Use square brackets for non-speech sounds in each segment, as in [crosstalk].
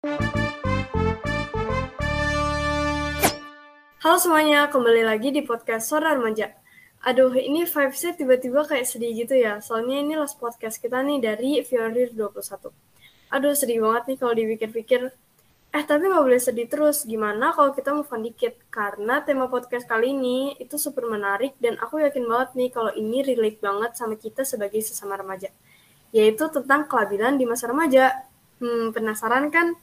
Halo semuanya, kembali lagi di podcast Suara Remaja. Aduh, ini vibes-nya tiba-tiba kayak sedih gitu ya. Soalnya ini last podcast kita nih dari Fiorir 21. Aduh, sedih banget nih kalau dipikir-pikir. Eh, tapi nggak boleh sedih terus. Gimana kalau kita move on dikit? Karena tema podcast kali ini itu super menarik dan aku yakin banget nih kalau ini relate banget sama kita sebagai sesama remaja. Yaitu tentang kelabilan di masa remaja. Hmm, penasaran kan?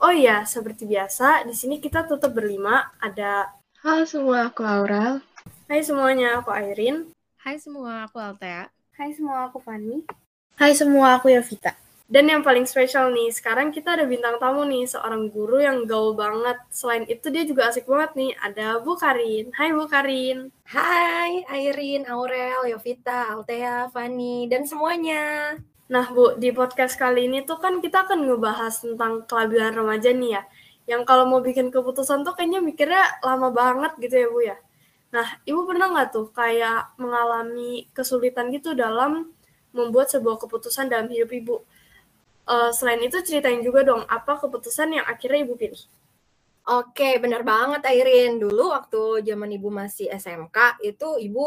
Oh iya, seperti biasa, di sini kita tutup berlima. Ada Halo semua, aku Aurel. Hai semuanya, aku Airin. Hai semua, aku Altea. Hai semua, aku Fanny. Hai semua, aku Yovita. Dan yang paling spesial nih, sekarang kita ada bintang tamu nih, seorang guru yang gaul banget. Selain itu dia juga asik banget nih, ada Bu Karin. Hai Bu Karin. Hai Airin, Aurel, Yovita, Altea, Fanny, dan semuanya. Nah Bu, di podcast kali ini tuh kan kita akan ngebahas tentang kelabilan remaja nih ya yang kalau mau bikin keputusan tuh kayaknya mikirnya lama banget gitu ya Bu ya. Nah, Ibu pernah nggak tuh kayak mengalami kesulitan gitu dalam membuat sebuah keputusan dalam hidup Ibu? Uh, selain itu ceritain juga dong apa keputusan yang akhirnya Ibu pilih. Oke, benar banget Airin. Dulu waktu zaman Ibu masih SMK itu Ibu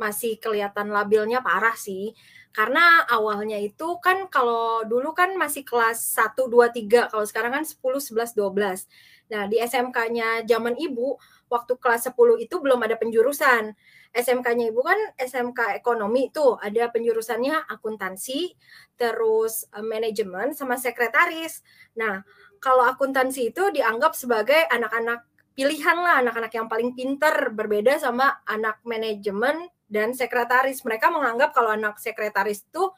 masih kelihatan labilnya parah sih karena awalnya itu kan kalau dulu kan masih kelas 1 2 3, kalau sekarang kan 10 11 12. Nah, di SMK-nya zaman Ibu waktu kelas 10 itu belum ada penjurusan. SMK-nya Ibu kan SMK ekonomi tuh ada penjurusannya akuntansi, terus uh, manajemen sama sekretaris. Nah, kalau akuntansi itu dianggap sebagai anak-anak pilihan lah, anak-anak yang paling pinter berbeda sama anak manajemen dan sekretaris. Mereka menganggap kalau anak sekretaris itu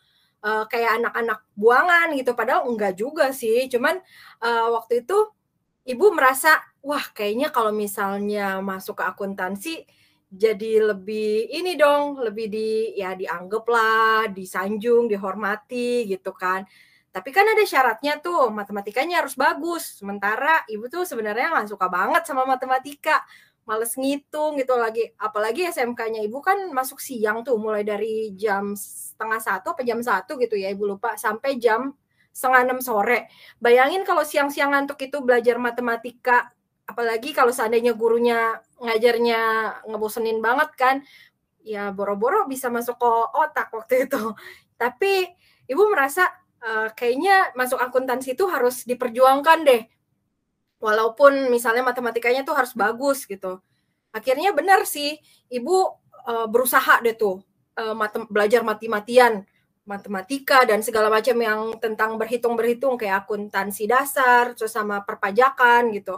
uh, kayak anak-anak buangan gitu, padahal enggak juga sih. Cuman uh, waktu itu ibu merasa, wah kayaknya kalau misalnya masuk ke akuntansi jadi lebih ini dong, lebih di ya dianggap lah, disanjung, dihormati gitu kan. Tapi kan ada syaratnya tuh, matematikanya harus bagus. Sementara ibu tuh sebenarnya nggak suka banget sama matematika males ngitung gitu lagi apalagi SMK-nya ibu kan masuk siang tuh mulai dari jam setengah satu apa jam satu gitu ya ibu lupa sampai jam setengah enam sore. Bayangin kalau siang-siang ngantuk itu belajar matematika apalagi kalau seandainya gurunya ngajarnya ngebosenin banget kan ya boro-boro bisa masuk ke otak waktu itu. [laughs] Tapi ibu merasa uh, kayaknya masuk akuntansi itu harus diperjuangkan deh. Walaupun misalnya matematikanya tuh harus bagus gitu. Akhirnya benar sih, ibu uh, berusaha deh tuh uh, belajar mati-matian matematika dan segala macam yang tentang berhitung-berhitung kayak akuntansi dasar, terus sama perpajakan gitu.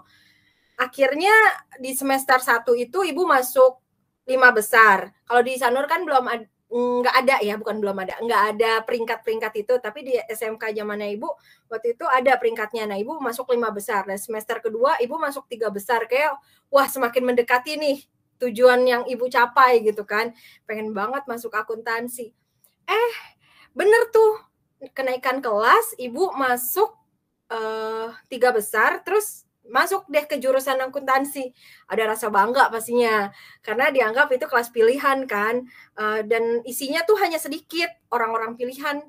Akhirnya di semester satu itu ibu masuk lima besar. Kalau di Sanur kan belum ada, nggak ada ya, bukan belum ada, nggak ada peringkat-peringkat itu. Tapi di SMK zamannya ibu waktu itu ada peringkatnya. Nah ibu masuk lima besar. Dan semester kedua ibu masuk tiga besar. Kayak wah semakin mendekati nih tujuan yang ibu capai gitu kan. Pengen banget masuk akuntansi. Eh bener tuh kenaikan kelas ibu masuk uh, tiga besar terus masuk deh ke jurusan akuntansi ada rasa bangga pastinya karena dianggap itu kelas pilihan kan uh, dan isinya tuh hanya sedikit orang-orang pilihan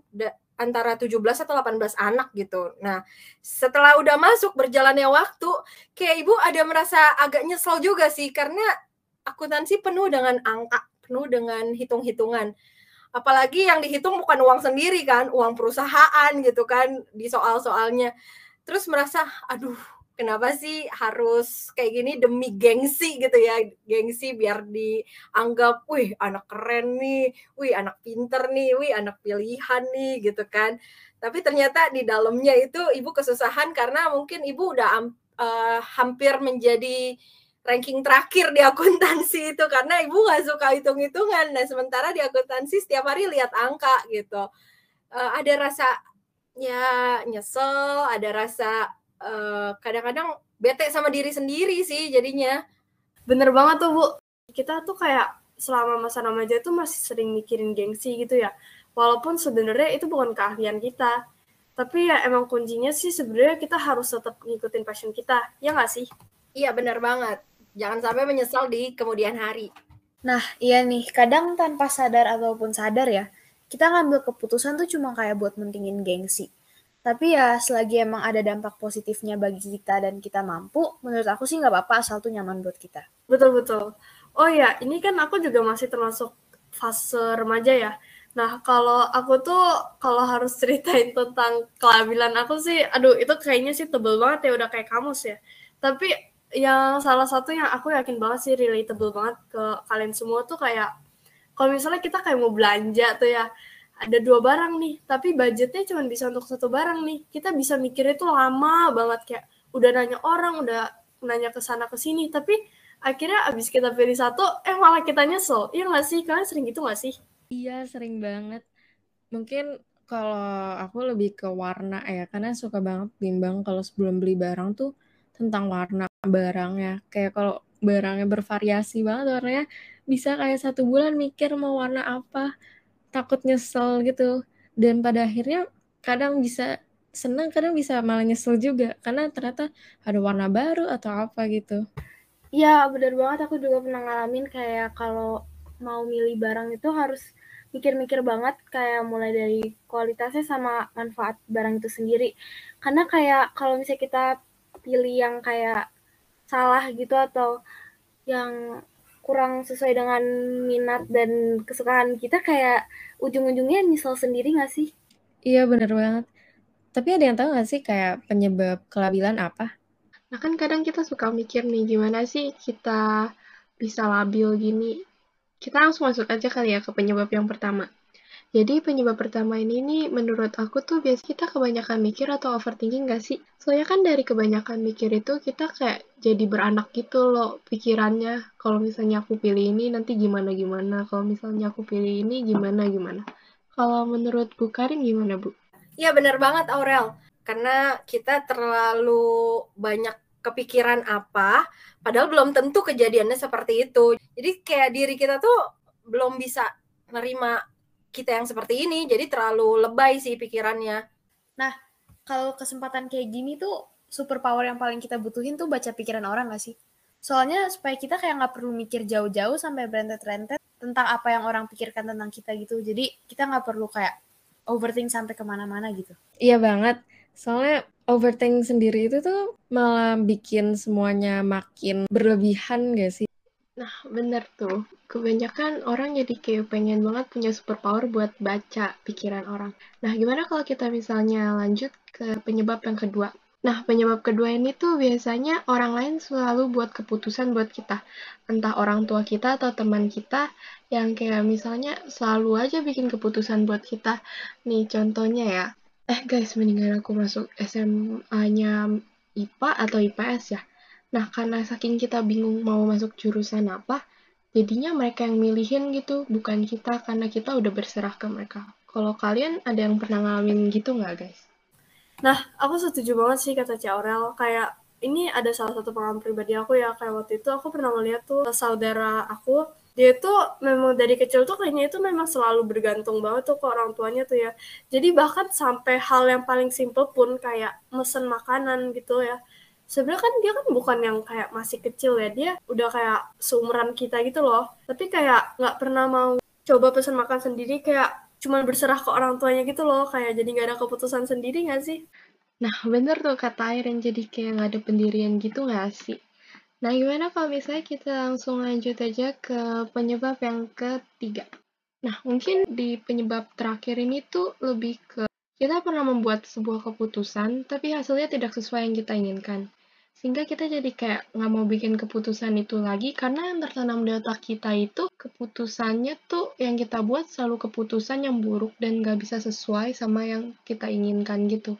antara 17 atau 18 anak gitu. Nah, setelah udah masuk berjalannya waktu, kayak ibu ada merasa agak nyesel juga sih karena akuntansi penuh dengan angka, penuh dengan hitung-hitungan. Apalagi yang dihitung bukan uang sendiri kan, uang perusahaan gitu kan di soal-soalnya. Terus merasa, aduh kenapa sih harus kayak gini demi gengsi gitu ya gengsi biar dianggap wih anak keren nih wih anak pinter nih wih anak pilihan nih gitu kan tapi ternyata di dalamnya itu ibu kesusahan karena mungkin ibu udah uh, hampir menjadi ranking terakhir di akuntansi itu karena ibu nggak suka hitung-hitungan nah sementara di akuntansi setiap hari lihat angka gitu uh, ada rasa ya nyesel ada rasa eh, kadang-kadang bete sama diri sendiri sih jadinya. Bener banget tuh Bu. Kita tuh kayak selama masa remaja tuh masih sering mikirin gengsi gitu ya. Walaupun sebenarnya itu bukan keahlian kita. Tapi ya emang kuncinya sih sebenarnya kita harus tetap ngikutin passion kita. Ya nggak sih? Iya bener banget. Jangan sampai menyesal di kemudian hari. Nah iya nih, kadang tanpa sadar ataupun sadar ya, kita ngambil keputusan tuh cuma kayak buat mentingin gengsi Tapi ya selagi emang ada dampak positifnya bagi kita dan kita mampu, menurut aku sih nggak apa-apa asal tuh nyaman buat kita. Betul-betul. Oh ya, ini kan aku juga masih termasuk fase remaja ya. Nah, kalau aku tuh kalau harus [laughs] ceritain tentang kelabilan aku sih, aduh itu kayaknya sih tebel banget ya, udah kayak kamus ya. Tapi yang salah satu yang aku yakin banget sih relatable banget ke kalian semua tuh kayak kalau misalnya kita kayak mau belanja tuh ya, ada dua barang nih, tapi budgetnya cuma bisa untuk satu barang nih. Kita bisa mikirnya tuh lama banget kayak udah nanya orang, udah nanya ke sana ke sini, tapi akhirnya abis kita pilih satu, eh malah kita nyesel. Iya nggak sih? Kalian sering gitu nggak sih? Iya, sering banget. Mungkin kalau aku lebih ke warna ya, karena suka banget bimbang kalau sebelum beli barang tuh tentang warna barangnya. Kayak kalau barangnya bervariasi banget warnanya, bisa kayak satu bulan mikir mau warna apa takut nyesel gitu. Dan pada akhirnya kadang bisa senang kadang bisa malah nyesel juga. Karena ternyata ada warna baru atau apa gitu. Iya bener banget. Aku juga pernah ngalamin kayak kalau mau milih barang itu harus mikir-mikir banget kayak mulai dari kualitasnya sama manfaat barang itu sendiri. Karena kayak kalau misalnya kita pilih yang kayak salah gitu atau yang kurang sesuai dengan minat dan kesukaan kita kayak ujung-ujungnya nyesel sendiri gak sih? Iya bener banget. Tapi ada yang tahu gak sih kayak penyebab kelabilan apa? Nah kan kadang kita suka mikir nih gimana sih kita bisa labil gini. Kita langsung masuk aja kali ya ke penyebab yang pertama. Jadi penyebab pertama ini nih menurut aku tuh biasa kita kebanyakan mikir atau overthinking gak sih? Soalnya kan dari kebanyakan mikir itu kita kayak jadi beranak gitu loh pikirannya. Kalau misalnya aku pilih ini nanti gimana gimana. Kalau misalnya aku pilih ini gimana gimana. Kalau menurut Bu Karin gimana Bu? Iya bener banget Aurel. Karena kita terlalu banyak kepikiran apa, padahal belum tentu kejadiannya seperti itu. Jadi kayak diri kita tuh belum bisa nerima kita yang seperti ini jadi terlalu lebay sih pikirannya. Nah kalau kesempatan kayak gini tuh super power yang paling kita butuhin tuh baca pikiran orang gak sih? Soalnya supaya kita kayak nggak perlu mikir jauh-jauh sampai berentet-rentet tentang apa yang orang pikirkan tentang kita gitu. Jadi kita nggak perlu kayak overthink sampai ke mana-mana gitu. Iya banget. Soalnya overthink sendiri itu tuh malah bikin semuanya makin berlebihan gak sih Nah, bener tuh. Kebanyakan orang jadi kayak pengen banget punya superpower buat baca pikiran orang. Nah, gimana kalau kita misalnya lanjut ke penyebab yang kedua? Nah, penyebab kedua ini tuh biasanya orang lain selalu buat keputusan buat kita. Entah orang tua kita atau teman kita yang kayak misalnya selalu aja bikin keputusan buat kita. Nih, contohnya ya. Eh guys, mendingan aku masuk SMA-nya IPA atau IPS ya Nah, karena saking kita bingung mau masuk jurusan apa, jadinya mereka yang milihin gitu, bukan kita, karena kita udah berserah ke mereka. Kalau kalian ada yang pernah ngalamin gitu nggak, guys? Nah, aku setuju banget sih kata Cik Aurel. Kayak ini ada salah satu pengalaman pribadi aku ya, kayak waktu itu aku pernah melihat tuh saudara aku, dia tuh memang dari kecil tuh kayaknya itu memang selalu bergantung banget tuh ke orang tuanya tuh ya. Jadi bahkan sampai hal yang paling simple pun kayak mesen makanan gitu ya sebenarnya kan dia kan bukan yang kayak masih kecil ya dia udah kayak seumuran kita gitu loh. Tapi kayak nggak pernah mau coba pesan makan sendiri kayak cuman berserah ke orang tuanya gitu loh. Kayak jadi nggak ada keputusan sendiri nggak sih? Nah bener tuh kata Airin jadi kayak nggak ada pendirian gitu nggak sih? Nah gimana kalau misalnya kita langsung lanjut aja ke penyebab yang ketiga? Nah mungkin di penyebab terakhir ini tuh lebih ke kita pernah membuat sebuah keputusan, tapi hasilnya tidak sesuai yang kita inginkan. Sehingga kita jadi kayak nggak mau bikin keputusan itu lagi, karena yang tertanam di otak kita itu, keputusannya tuh yang kita buat selalu keputusan yang buruk dan nggak bisa sesuai sama yang kita inginkan gitu.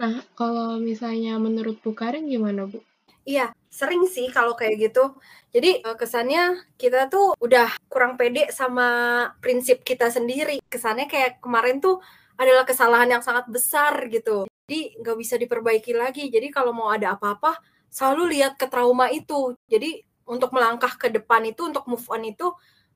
Nah, kalau misalnya menurut Bu Karin gimana Bu? Iya, sering sih kalau kayak gitu. Jadi eh, kesannya kita tuh udah kurang pede sama prinsip kita sendiri. Kesannya kayak kemarin tuh adalah kesalahan yang sangat besar gitu. Jadi nggak bisa diperbaiki lagi. Jadi kalau mau ada apa-apa, selalu lihat ke trauma itu. Jadi untuk melangkah ke depan itu, untuk move on itu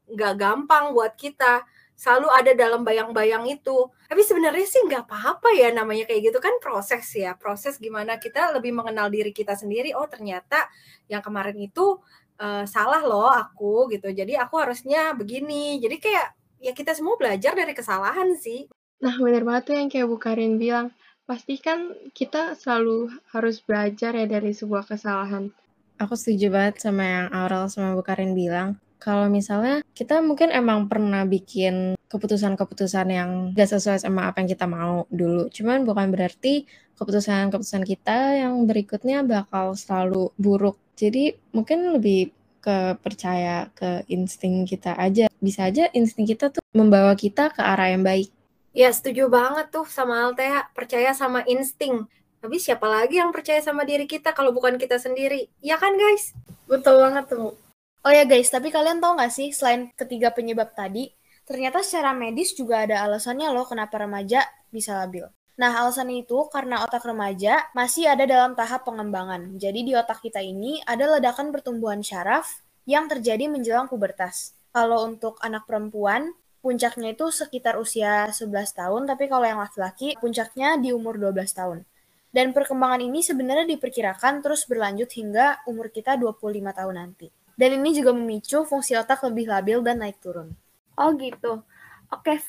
nggak gampang buat kita. Selalu ada dalam bayang-bayang itu. Tapi sebenarnya sih nggak apa-apa ya namanya kayak gitu kan proses ya. Proses gimana kita lebih mengenal diri kita sendiri. Oh ternyata yang kemarin itu uh, salah loh aku gitu. Jadi aku harusnya begini. Jadi kayak ya kita semua belajar dari kesalahan sih. Nah, bener banget tuh yang kayak Bu Karin bilang. pastikan kita selalu harus belajar ya dari sebuah kesalahan. Aku setuju banget sama yang Aurel sama Bu Karin bilang. Kalau misalnya kita mungkin emang pernah bikin keputusan-keputusan yang gak sesuai sama apa yang kita mau dulu. Cuman bukan berarti keputusan-keputusan kita yang berikutnya bakal selalu buruk. Jadi mungkin lebih ke percaya ke insting kita aja. Bisa aja insting kita tuh membawa kita ke arah yang baik. Ya setuju banget tuh sama Altea, percaya sama insting. Tapi siapa lagi yang percaya sama diri kita kalau bukan kita sendiri? Ya kan guys? Betul banget tuh. Oh ya guys, tapi kalian tau gak sih, selain ketiga penyebab tadi, ternyata secara medis juga ada alasannya loh kenapa remaja bisa labil. Nah, alasan itu karena otak remaja masih ada dalam tahap pengembangan. Jadi di otak kita ini ada ledakan pertumbuhan syaraf yang terjadi menjelang pubertas. Kalau untuk anak perempuan, puncaknya itu sekitar usia 11 tahun, tapi kalau yang laki-laki, puncaknya di umur 12 tahun. Dan perkembangan ini sebenarnya diperkirakan terus berlanjut hingga umur kita 25 tahun nanti. Dan ini juga memicu fungsi otak lebih labil dan naik turun. Oh gitu. Oke,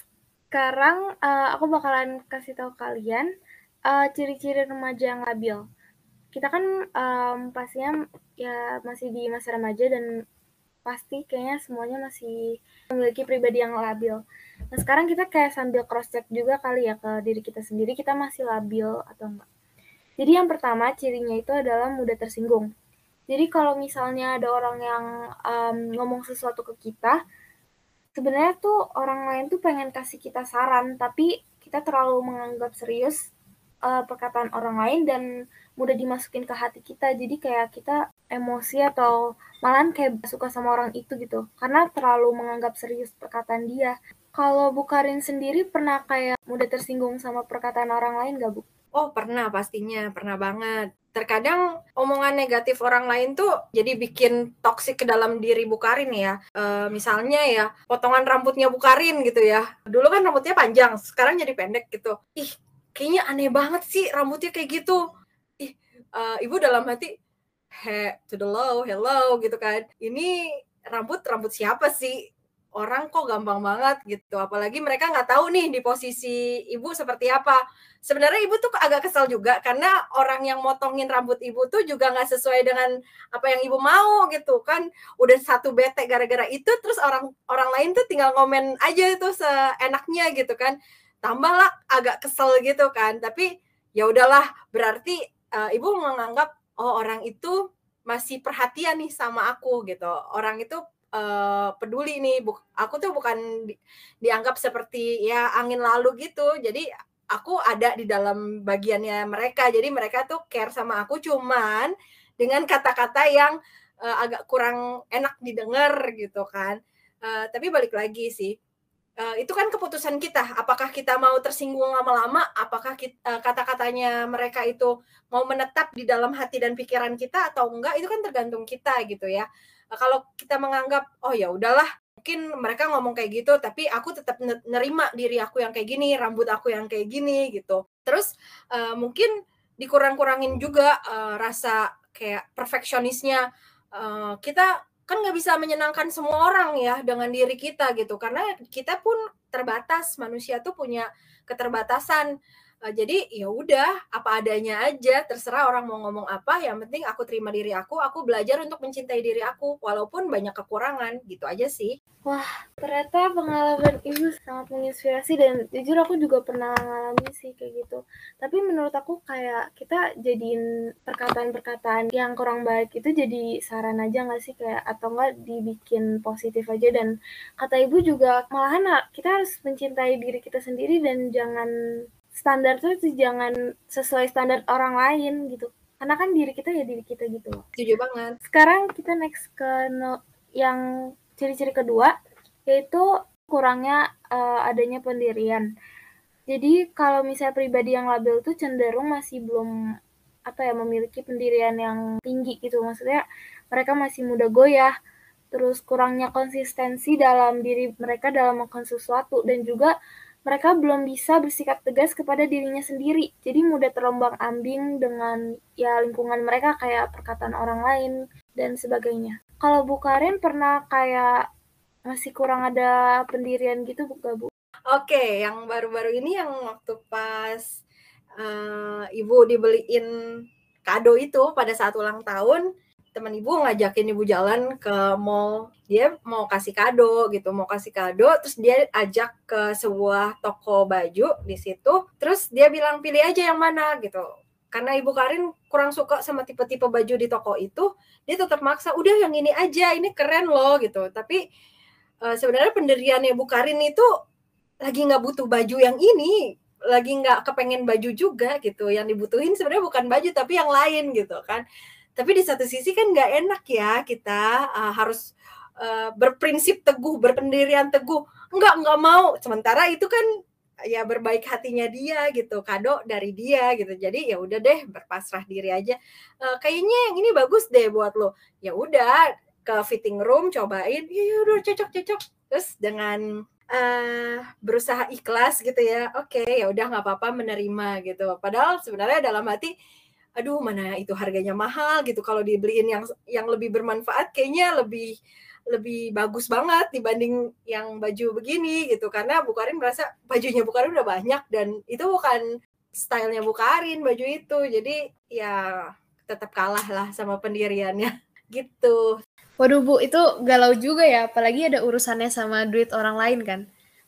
sekarang uh, aku bakalan kasih tahu kalian uh, ciri-ciri remaja yang labil. Kita kan um, pastinya ya masih di masa remaja dan pasti kayaknya semuanya masih memiliki pribadi yang labil. Nah sekarang kita kayak sambil cross check juga kali ya ke diri kita sendiri kita masih labil atau enggak. Jadi yang pertama cirinya itu adalah mudah tersinggung. Jadi kalau misalnya ada orang yang um, ngomong sesuatu ke kita, sebenarnya tuh orang lain tuh pengen kasih kita saran, tapi kita terlalu menganggap serius uh, perkataan orang lain dan mudah dimasukin ke hati kita. Jadi kayak kita emosi atau malahan kayak suka sama orang itu gitu, karena terlalu menganggap serius perkataan dia. Kalau Bu Karin sendiri pernah kayak mudah tersinggung sama perkataan orang lain gak Bu? Oh pernah pastinya, pernah banget terkadang omongan negatif orang lain tuh jadi bikin toksik ke dalam diri Bukarin ya. E, misalnya ya, potongan rambutnya Bukarin gitu ya. Dulu kan rambutnya panjang, sekarang jadi pendek gitu. Ih, kayaknya aneh banget sih rambutnya kayak gitu. Ih, e, ibu dalam hati, he, to the low, hello gitu kan. Ini rambut rambut siapa sih? orang kok gampang banget gitu. Apalagi mereka nggak tahu nih di posisi ibu seperti apa. Sebenarnya ibu tuh agak kesal juga karena orang yang motongin rambut ibu tuh juga nggak sesuai dengan apa yang ibu mau gitu kan. Udah satu bete gara-gara itu terus orang orang lain tuh tinggal ngomen aja itu seenaknya gitu kan. Tambahlah agak kesel gitu kan. Tapi ya udahlah berarti uh, ibu menganggap oh orang itu masih perhatian nih sama aku gitu orang itu uh, peduli nih. Buk aku tuh bukan di dianggap seperti ya angin lalu gitu. Jadi aku ada di dalam bagiannya mereka. Jadi mereka tuh care sama aku cuman dengan kata-kata yang uh, agak kurang enak didengar gitu kan. Uh, tapi balik lagi sih. Uh, itu kan keputusan kita. Apakah kita mau tersinggung lama-lama? Apakah uh, kata-katanya mereka itu mau menetap di dalam hati dan pikiran kita atau enggak? Itu kan tergantung kita gitu ya. Nah, kalau kita menganggap oh ya udahlah mungkin mereka ngomong kayak gitu tapi aku tetap nerima diri aku yang kayak gini rambut aku yang kayak gini gitu terus uh, mungkin dikurang-kurangin juga uh, rasa kayak perfeksionisnya uh, kita kan nggak bisa menyenangkan semua orang ya dengan diri kita gitu. Karena kita pun terbatas manusia tuh punya keterbatasan jadi ya udah apa adanya aja, terserah orang mau ngomong apa, yang penting aku terima diri aku, aku belajar untuk mencintai diri aku walaupun banyak kekurangan, gitu aja sih. Wah, ternyata pengalaman ibu sangat menginspirasi dan jujur aku juga pernah ngalamin sih kayak gitu. Tapi menurut aku kayak kita jadiin perkataan-perkataan yang kurang baik itu jadi saran aja nggak sih kayak atau enggak dibikin positif aja dan kata ibu juga malahan kita harus mencintai diri kita sendiri dan jangan standar tuh jangan sesuai standar orang lain gitu. Karena kan diri kita ya diri kita gitu loh. Setuju banget. Sekarang kita next ke no, yang ciri-ciri kedua yaitu kurangnya uh, adanya pendirian. Jadi kalau misalnya pribadi yang labil tuh cenderung masih belum apa ya memiliki pendirian yang tinggi gitu. Maksudnya mereka masih mudah goyah terus kurangnya konsistensi dalam diri mereka dalam melakukan sesuatu dan juga mereka belum bisa bersikap tegas kepada dirinya sendiri. Jadi mudah terombang ambing dengan ya lingkungan mereka kayak perkataan orang lain dan sebagainya. Kalau Bu Karin pernah kayak masih kurang ada pendirian gitu Bu Bu? Oke, yang baru-baru ini yang waktu pas uh, ibu dibeliin kado itu pada saat ulang tahun teman ibu ngajakin ibu jalan ke mall. Dia mau kasih kado gitu mau kasih kado terus dia ajak ke sebuah toko baju di situ terus dia bilang pilih aja yang mana gitu. Karena ibu Karin kurang suka sama tipe-tipe baju di toko itu dia tetap maksa udah yang ini aja ini keren loh gitu. Tapi uh, sebenarnya pendiriannya ibu Karin itu lagi nggak butuh baju yang ini lagi nggak kepengen baju juga gitu. Yang dibutuhin sebenarnya bukan baju tapi yang lain gitu kan tapi di satu sisi kan nggak enak ya kita uh, harus uh, berprinsip teguh, berpendirian teguh. Enggak, enggak mau. Sementara itu kan ya berbaik hatinya dia gitu, kado dari dia gitu. Jadi ya udah deh berpasrah diri aja. Uh, kayaknya yang ini bagus deh buat lo. Ya udah ke fitting room cobain, ya, ya udah cocok cocok. Terus dengan uh, berusaha ikhlas gitu ya. Oke, okay, ya udah nggak apa-apa menerima gitu. Padahal sebenarnya dalam hati aduh mana itu harganya mahal gitu kalau dibeliin yang yang lebih bermanfaat kayaknya lebih lebih bagus banget dibanding yang baju begini gitu karena Bukarin merasa bajunya Bukarin udah banyak dan itu bukan stylenya Bukarin baju itu jadi ya tetap kalah lah sama pendiriannya [laughs] gitu. Waduh Bu, itu galau juga ya, apalagi ada urusannya sama duit orang lain kan.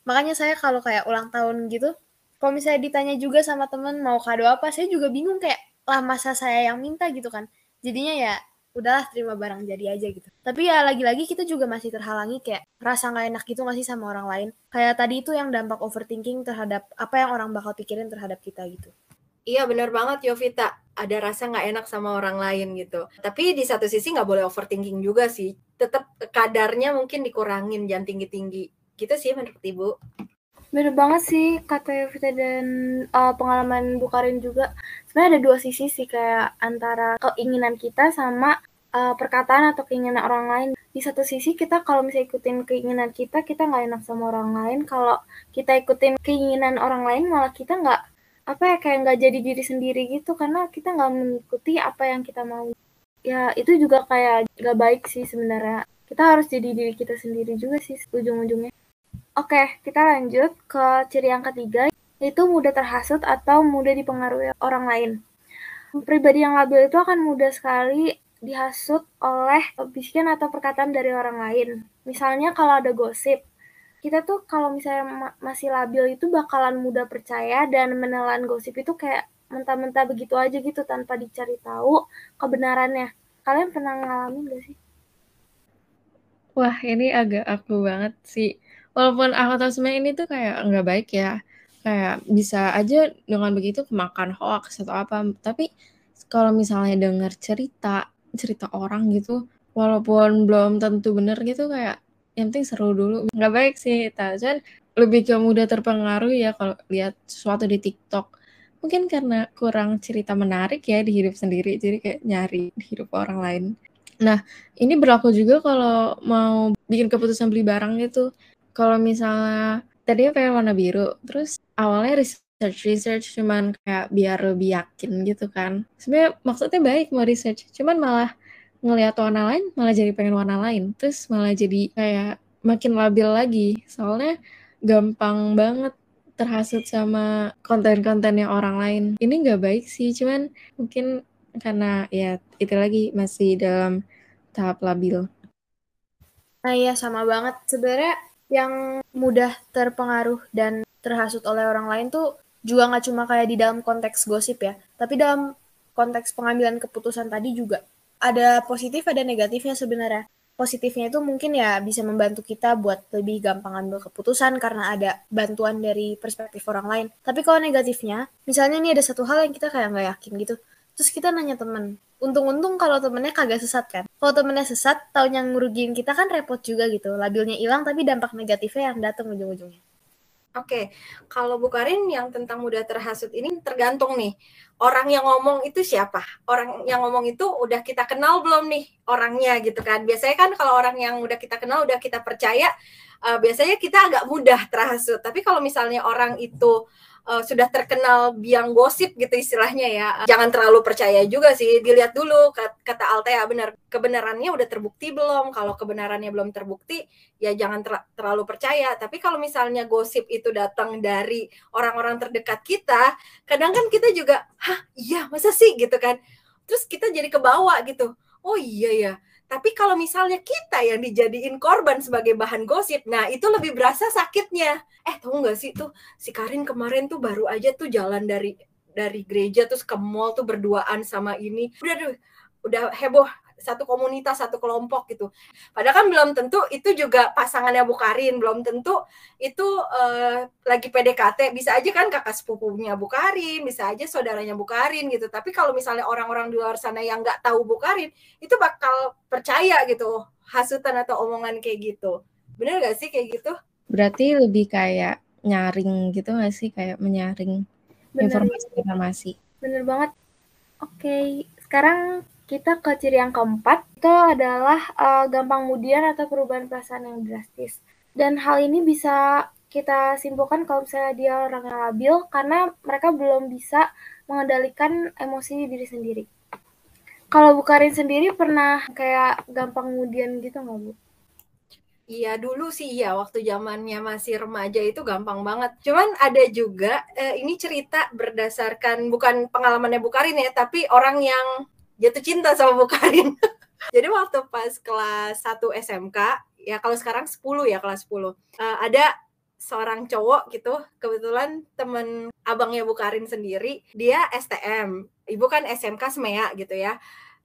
Makanya saya kalau kayak ulang tahun gitu, kalau misalnya ditanya juga sama temen mau kado apa, saya juga bingung kayak lah masa saya yang minta gitu kan jadinya ya udahlah terima barang jadi aja gitu tapi ya lagi-lagi kita juga masih terhalangi kayak rasa nggak enak gitu masih sama orang lain kayak tadi itu yang dampak overthinking terhadap apa yang orang bakal pikirin terhadap kita gitu Iya benar banget Yovita, ada rasa nggak enak sama orang lain gitu. Tapi di satu sisi nggak boleh overthinking juga sih. Tetap kadarnya mungkin dikurangin, jangan tinggi-tinggi. Gitu sih menurut Ibu. Bener banget sih kata Evita dan uh, pengalaman Bukarin juga. Sebenarnya ada dua sisi sih kayak antara keinginan kita sama uh, perkataan atau keinginan orang lain. Di satu sisi kita kalau misalnya ikutin keinginan kita, kita nggak enak sama orang lain. Kalau kita ikutin keinginan orang lain, malah kita nggak apa ya kayak nggak jadi diri sendiri gitu karena kita nggak mengikuti apa yang kita mau. Ya itu juga kayak nggak baik sih sebenarnya. Kita harus jadi diri kita sendiri juga sih ujung-ujungnya. Oke, kita lanjut ke ciri yang ketiga, yaitu mudah terhasut atau mudah dipengaruhi orang lain. Pribadi yang labil itu akan mudah sekali dihasut oleh bisikan atau perkataan dari orang lain. Misalnya kalau ada gosip, kita tuh kalau misalnya ma masih labil itu bakalan mudah percaya dan menelan gosip itu kayak mentah-mentah begitu aja gitu tanpa dicari tahu kebenarannya. Kalian pernah ngalamin gak sih? Wah, ini agak aku banget sih walaupun aku tahu sebenarnya ini tuh kayak nggak baik ya. Kayak bisa aja dengan begitu kemakan hoax atau apa. Tapi kalau misalnya dengar cerita cerita orang gitu walaupun belum tentu bener gitu kayak yang penting seru dulu. Nggak baik sih cuman lebih ke mudah terpengaruh ya kalau lihat sesuatu di TikTok. Mungkin karena kurang cerita menarik ya di hidup sendiri jadi kayak nyari di hidup orang lain. Nah ini berlaku juga kalau mau bikin keputusan beli barang gitu kalau misalnya tadinya pengen warna biru, terus awalnya research research cuman kayak biar lebih yakin gitu kan. Sebenarnya maksudnya baik mau research, cuman malah ngelihat warna lain malah jadi pengen warna lain, terus malah jadi kayak makin labil lagi. Soalnya gampang banget terhasut sama konten-kontennya orang lain. Ini nggak baik sih, cuman mungkin karena ya itu lagi masih dalam tahap labil. Nah iya sama banget. Sebenarnya yang mudah terpengaruh dan terhasut oleh orang lain tuh juga nggak cuma kayak di dalam konteks gosip ya, tapi dalam konteks pengambilan keputusan tadi juga ada positif ada negatifnya sebenarnya. Positifnya itu mungkin ya bisa membantu kita buat lebih gampang ambil keputusan karena ada bantuan dari perspektif orang lain. Tapi kalau negatifnya, misalnya ini ada satu hal yang kita kayak nggak yakin gitu, terus kita nanya temen, untung-untung kalau temennya kagak sesat kan kalau temennya sesat tahu yang ngerugiin kita kan repot juga gitu labilnya hilang tapi dampak negatifnya yang datang ujung-ujungnya Oke, kalau Bu Karin yang tentang mudah terhasut ini tergantung nih orang yang ngomong itu siapa. Orang yang ngomong itu udah kita kenal belum nih orangnya gitu kan. Biasanya kan kalau orang yang udah kita kenal, udah kita percaya, uh, biasanya kita agak mudah terhasut. Tapi kalau misalnya orang itu uh, sudah terkenal biang gosip gitu istilahnya ya. Jangan terlalu percaya juga sih. Dilihat dulu kata Altea benar kebenarannya udah terbukti belum? Kalau kebenarannya belum terbukti ya jangan ter terlalu percaya. Tapi kalau misalnya gosip itu datang dari orang-orang terdekat kita, kadang kan kita juga, "Hah, iya, masa sih?" gitu kan. Terus kita jadi kebawa gitu. Oh iya ya, tapi kalau misalnya kita yang dijadiin korban sebagai bahan gosip, nah itu lebih berasa sakitnya. Eh, tahu nggak sih tuh si Karin kemarin tuh baru aja tuh jalan dari dari gereja terus ke mall tuh berduaan sama ini. Udah udah heboh satu komunitas, satu kelompok gitu. Padahal kan belum tentu itu juga pasangannya Bukarin, belum tentu itu uh, lagi PDKT, bisa aja kan kakak sepupunya Bukarin, bisa aja saudaranya Bukarin gitu. Tapi kalau misalnya orang-orang di luar sana yang nggak tahu Bukarin, itu bakal percaya gitu hasutan atau omongan kayak gitu. Bener gak sih kayak gitu? Berarti lebih kayak nyaring gitu gak sih? Kayak menyaring informasi-informasi. Bener banget. Oke, okay. sekarang kita ke ciri yang keempat, itu adalah uh, gampang kemudian atau perubahan perasaan yang drastis. Dan hal ini bisa kita simpulkan kalau misalnya dia orang yang labil karena mereka belum bisa mengendalikan emosi diri sendiri. Kalau Bu Karin sendiri pernah kayak gampang kemudian gitu nggak Bu? Iya dulu sih ya waktu zamannya masih remaja itu gampang banget. Cuman ada juga eh, ini cerita berdasarkan bukan pengalamannya Bu Karin ya, tapi orang yang jatuh cinta sama Bu Karin. [laughs] Jadi waktu pas kelas 1 SMK, ya kalau sekarang 10 ya kelas 10. Uh, eh, ada seorang cowok gitu, kebetulan temen abangnya Bu Karin sendiri, dia STM. Ibu kan SMK SMEA gitu ya.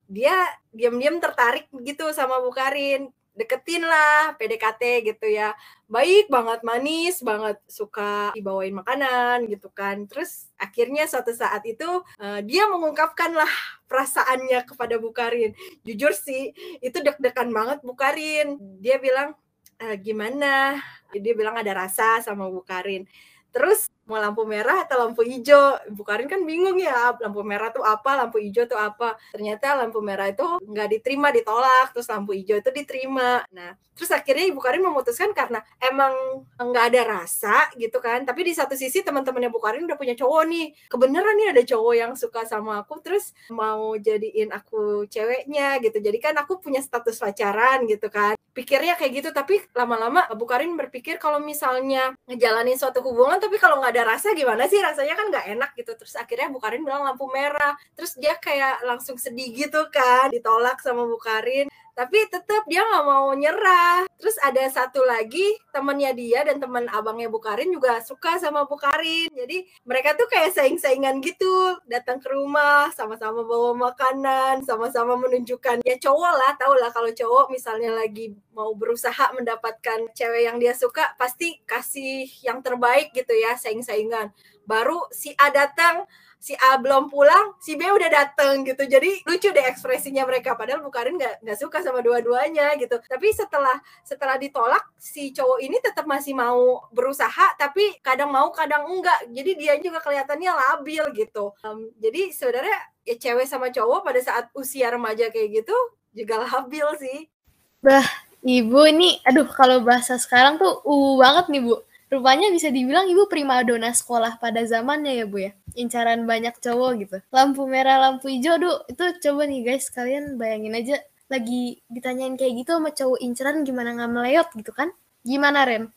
Dia diam-diam tertarik gitu sama Bu Karin deketin lah PDKT gitu ya. Baik banget manis banget suka dibawain makanan gitu kan. Terus akhirnya suatu saat itu uh, dia mengungkapkan lah perasaannya kepada Bukarin jujur sih itu deg-degan banget Bukarin dia bilang e, gimana? Dia bilang ada rasa sama Bukarin terus mau lampu merah atau lampu hijau? Bu Karin kan bingung ya lampu merah tuh apa lampu hijau tuh apa. Ternyata lampu merah itu nggak diterima ditolak terus lampu hijau itu diterima. Nah terus akhirnya Ibu Karin memutuskan karena emang nggak ada rasa gitu kan. Tapi di satu sisi teman-temannya Bu Karin udah punya cowok nih. Kebenaran nih ada cowok yang suka sama aku terus mau jadiin aku ceweknya gitu. Jadi kan aku punya status pacaran gitu kan. Pikirnya kayak gitu tapi lama-lama Bu Karin berpikir kalau misalnya ngejalanin suatu hubungan tapi kalau nggak ada rasa gimana sih? Rasanya kan nggak enak gitu. Terus akhirnya Bu Karin bilang lampu merah. Terus dia kayak langsung sedih gitu kan ditolak sama Bu Karin. Tapi tetap dia nggak mau nyerah. Terus ada satu lagi temennya dia dan teman abangnya Bu Karin juga suka sama Bu Karin. Jadi mereka tuh kayak saing-saingan gitu. Datang ke rumah sama-sama bawa makanan sama-sama menunjukkan. Ya cowok lah tau lah kalau cowok misalnya lagi mau berusaha mendapatkan cewek yang dia suka pasti kasih yang terbaik gitu ya saing-saingan baru si A datang si A belum pulang, si B udah dateng gitu. Jadi lucu deh ekspresinya mereka. Padahal Bu Karin nggak nggak suka sama dua-duanya gitu. Tapi setelah setelah ditolak, si cowok ini tetap masih mau berusaha, tapi kadang mau kadang enggak. Jadi dia juga kelihatannya labil gitu. Um, jadi sebenarnya ya cewek sama cowok pada saat usia remaja kayak gitu juga labil sih. Bah, Ibu ini, aduh kalau bahasa sekarang tuh uh banget nih Bu Rupanya bisa dibilang ibu primadona sekolah pada zamannya ya bu ya. Incaran banyak cowok gitu. Lampu merah, lampu hijau, duh itu coba nih guys kalian bayangin aja lagi ditanyain kayak gitu sama cowok incaran gimana nggak meleot gitu kan? Gimana Ren?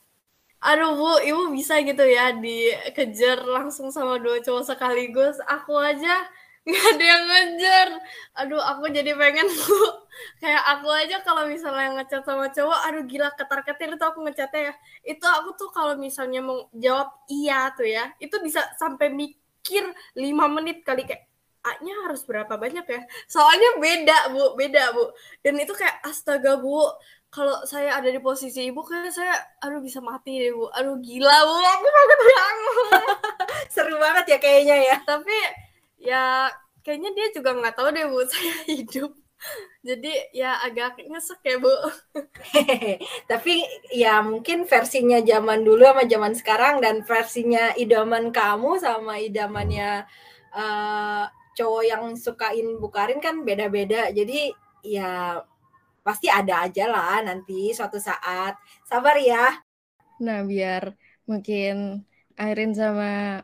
Aduh bu, ibu bisa gitu ya dikejar langsung sama dua cowok sekaligus. Aku aja nggak ada yang ngejar. Aduh aku jadi pengen bu. Kayak aku aja kalau misalnya ngechat sama cowok aduh gila ketar ketir itu aku ngechatnya ya. Itu aku tuh kalau misalnya mau jawab iya tuh ya itu bisa sampai mikir lima menit kali. Kayak A-nya harus berapa banyak ya? Soalnya beda bu beda bu. Dan itu kayak astaga bu kalau saya ada di posisi ibu kayak saya aduh bisa mati deh bu. Aduh gila bu aku banget banget. [laughs] Seru banget ya kayaknya ya. Tapi ya kayaknya dia juga nggak tahu deh bu [laughs] saya hidup. Jadi ya agak nyesek ya bu. [laughs] Tapi ya mungkin versinya zaman dulu sama zaman sekarang dan versinya idaman kamu sama idamannya uh, cowok yang sukain bukarin kan beda-beda. Jadi ya pasti ada aja lah nanti suatu saat. Sabar ya. Nah biar mungkin Airin sama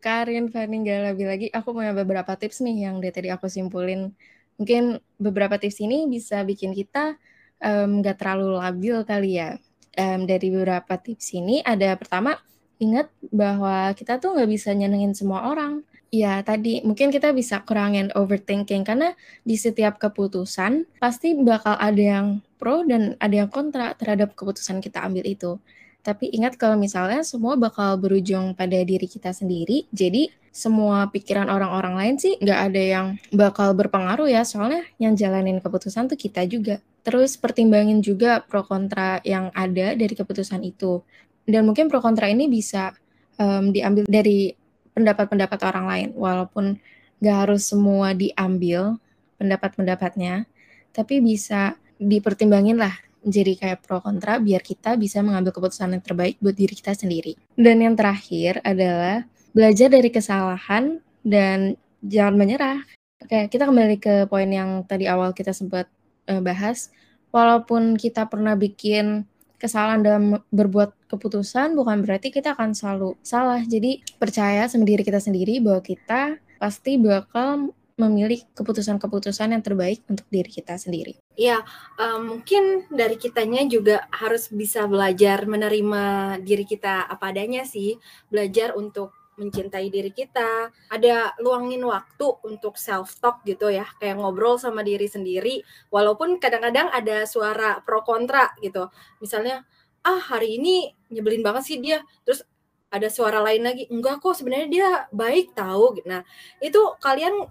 Karin, nggak lebih lagi. Aku punya beberapa tips nih yang dari tadi aku simpulin. Mungkin beberapa tips ini bisa bikin kita nggak um, terlalu labil kali ya. Um, dari beberapa tips ini ada pertama, ingat bahwa kita tuh nggak bisa nyenengin semua orang. Ya, tadi mungkin kita bisa kurangin overthinking karena di setiap keputusan pasti bakal ada yang pro dan ada yang kontra terhadap keputusan kita ambil itu. Tapi ingat kalau misalnya semua bakal berujung pada diri kita sendiri, jadi semua pikiran orang-orang lain sih nggak ada yang bakal berpengaruh ya, soalnya yang jalanin keputusan tuh kita juga. Terus pertimbangin juga pro kontra yang ada dari keputusan itu. Dan mungkin pro kontra ini bisa um, diambil dari pendapat-pendapat orang lain, walaupun nggak harus semua diambil pendapat-pendapatnya, tapi bisa dipertimbangin lah jadi kayak pro kontra biar kita bisa mengambil keputusan yang terbaik buat diri kita sendiri. Dan yang terakhir adalah belajar dari kesalahan dan jangan menyerah. Oke, kita kembali ke poin yang tadi awal kita sempat uh, bahas. Walaupun kita pernah bikin kesalahan dalam berbuat keputusan, bukan berarti kita akan selalu salah. Jadi percaya sama diri kita sendiri bahwa kita pasti bakal memilih keputusan-keputusan yang terbaik untuk diri kita sendiri. Ya, um, mungkin dari kitanya juga harus bisa belajar menerima diri kita apa adanya sih, belajar untuk mencintai diri kita, ada luangin waktu untuk self talk gitu ya, kayak ngobrol sama diri sendiri, walaupun kadang-kadang ada suara pro kontra gitu. Misalnya, ah hari ini nyebelin banget sih dia, terus ada suara lain lagi, enggak kok sebenarnya dia baik tahu. Nah, itu kalian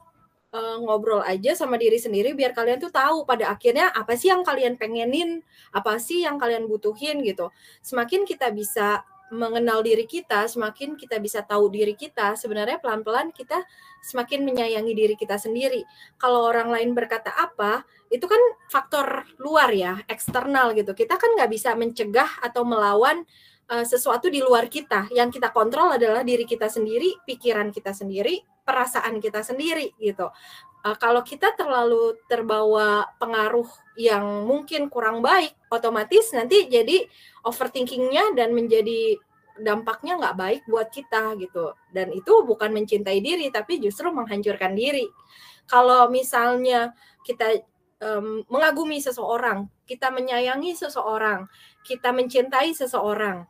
uh, ngobrol aja sama diri sendiri biar kalian tuh tahu pada akhirnya apa sih yang kalian pengenin, apa sih yang kalian butuhin gitu. Semakin kita bisa mengenal diri kita, semakin kita bisa tahu diri kita, sebenarnya pelan-pelan kita semakin menyayangi diri kita sendiri. Kalau orang lain berkata apa, itu kan faktor luar ya, eksternal gitu. Kita kan nggak bisa mencegah atau melawan uh, sesuatu di luar kita. Yang kita kontrol adalah diri kita sendiri, pikiran kita sendiri, perasaan kita sendiri gitu. Uh, kalau kita terlalu terbawa pengaruh yang mungkin kurang baik, otomatis nanti jadi overthinkingnya dan menjadi dampaknya nggak baik buat kita gitu. Dan itu bukan mencintai diri, tapi justru menghancurkan diri. Kalau misalnya kita um, mengagumi seseorang, kita menyayangi seseorang, kita mencintai seseorang,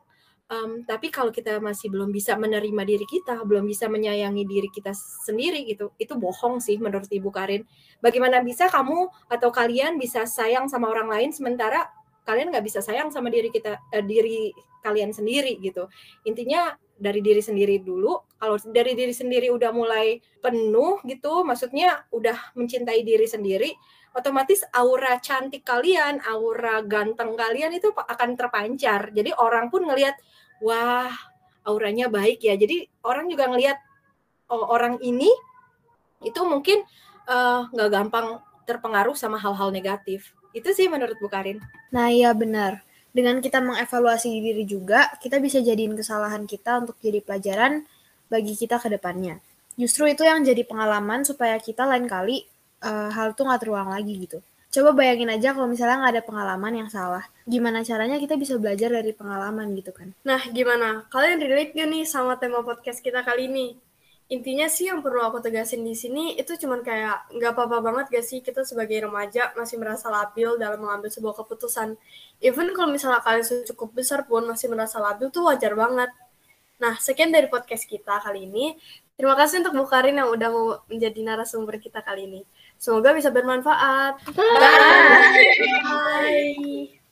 Um, tapi kalau kita masih belum bisa menerima diri kita, belum bisa menyayangi diri kita sendiri gitu, itu bohong sih menurut Ibu Karin. Bagaimana bisa kamu atau kalian bisa sayang sama orang lain sementara kalian nggak bisa sayang sama diri kita, eh, diri kalian sendiri gitu. Intinya dari diri sendiri dulu. Kalau dari diri sendiri udah mulai penuh gitu, maksudnya udah mencintai diri sendiri, otomatis aura cantik kalian, aura ganteng kalian itu akan terpancar. Jadi orang pun ngelihat, wah auranya baik ya. Jadi orang juga ngelihat oh, orang ini itu mungkin eh, nggak uh, gampang terpengaruh sama hal-hal negatif. Itu sih menurut Bu Karin. Nah iya benar. Dengan kita mengevaluasi diri juga, kita bisa jadiin kesalahan kita untuk jadi pelajaran bagi kita ke depannya. Justru itu yang jadi pengalaman supaya kita lain kali uh, hal itu nggak terulang lagi gitu. Coba bayangin aja kalau misalnya nggak ada pengalaman yang salah. Gimana caranya kita bisa belajar dari pengalaman gitu kan? Nah, gimana? Kalian relate gak nih sama tema podcast kita kali ini? Intinya sih yang perlu aku tegasin di sini itu cuman kayak nggak apa-apa banget gak sih kita sebagai remaja masih merasa labil dalam mengambil sebuah keputusan. Even kalau misalnya kalian sudah cukup besar pun masih merasa labil tuh wajar banget. Nah, sekian dari podcast kita kali ini. Terima kasih untuk Bu Karin yang udah mau menjadi narasumber kita kali ini. Semoga bisa bermanfaat. Bye. Bye. Bye.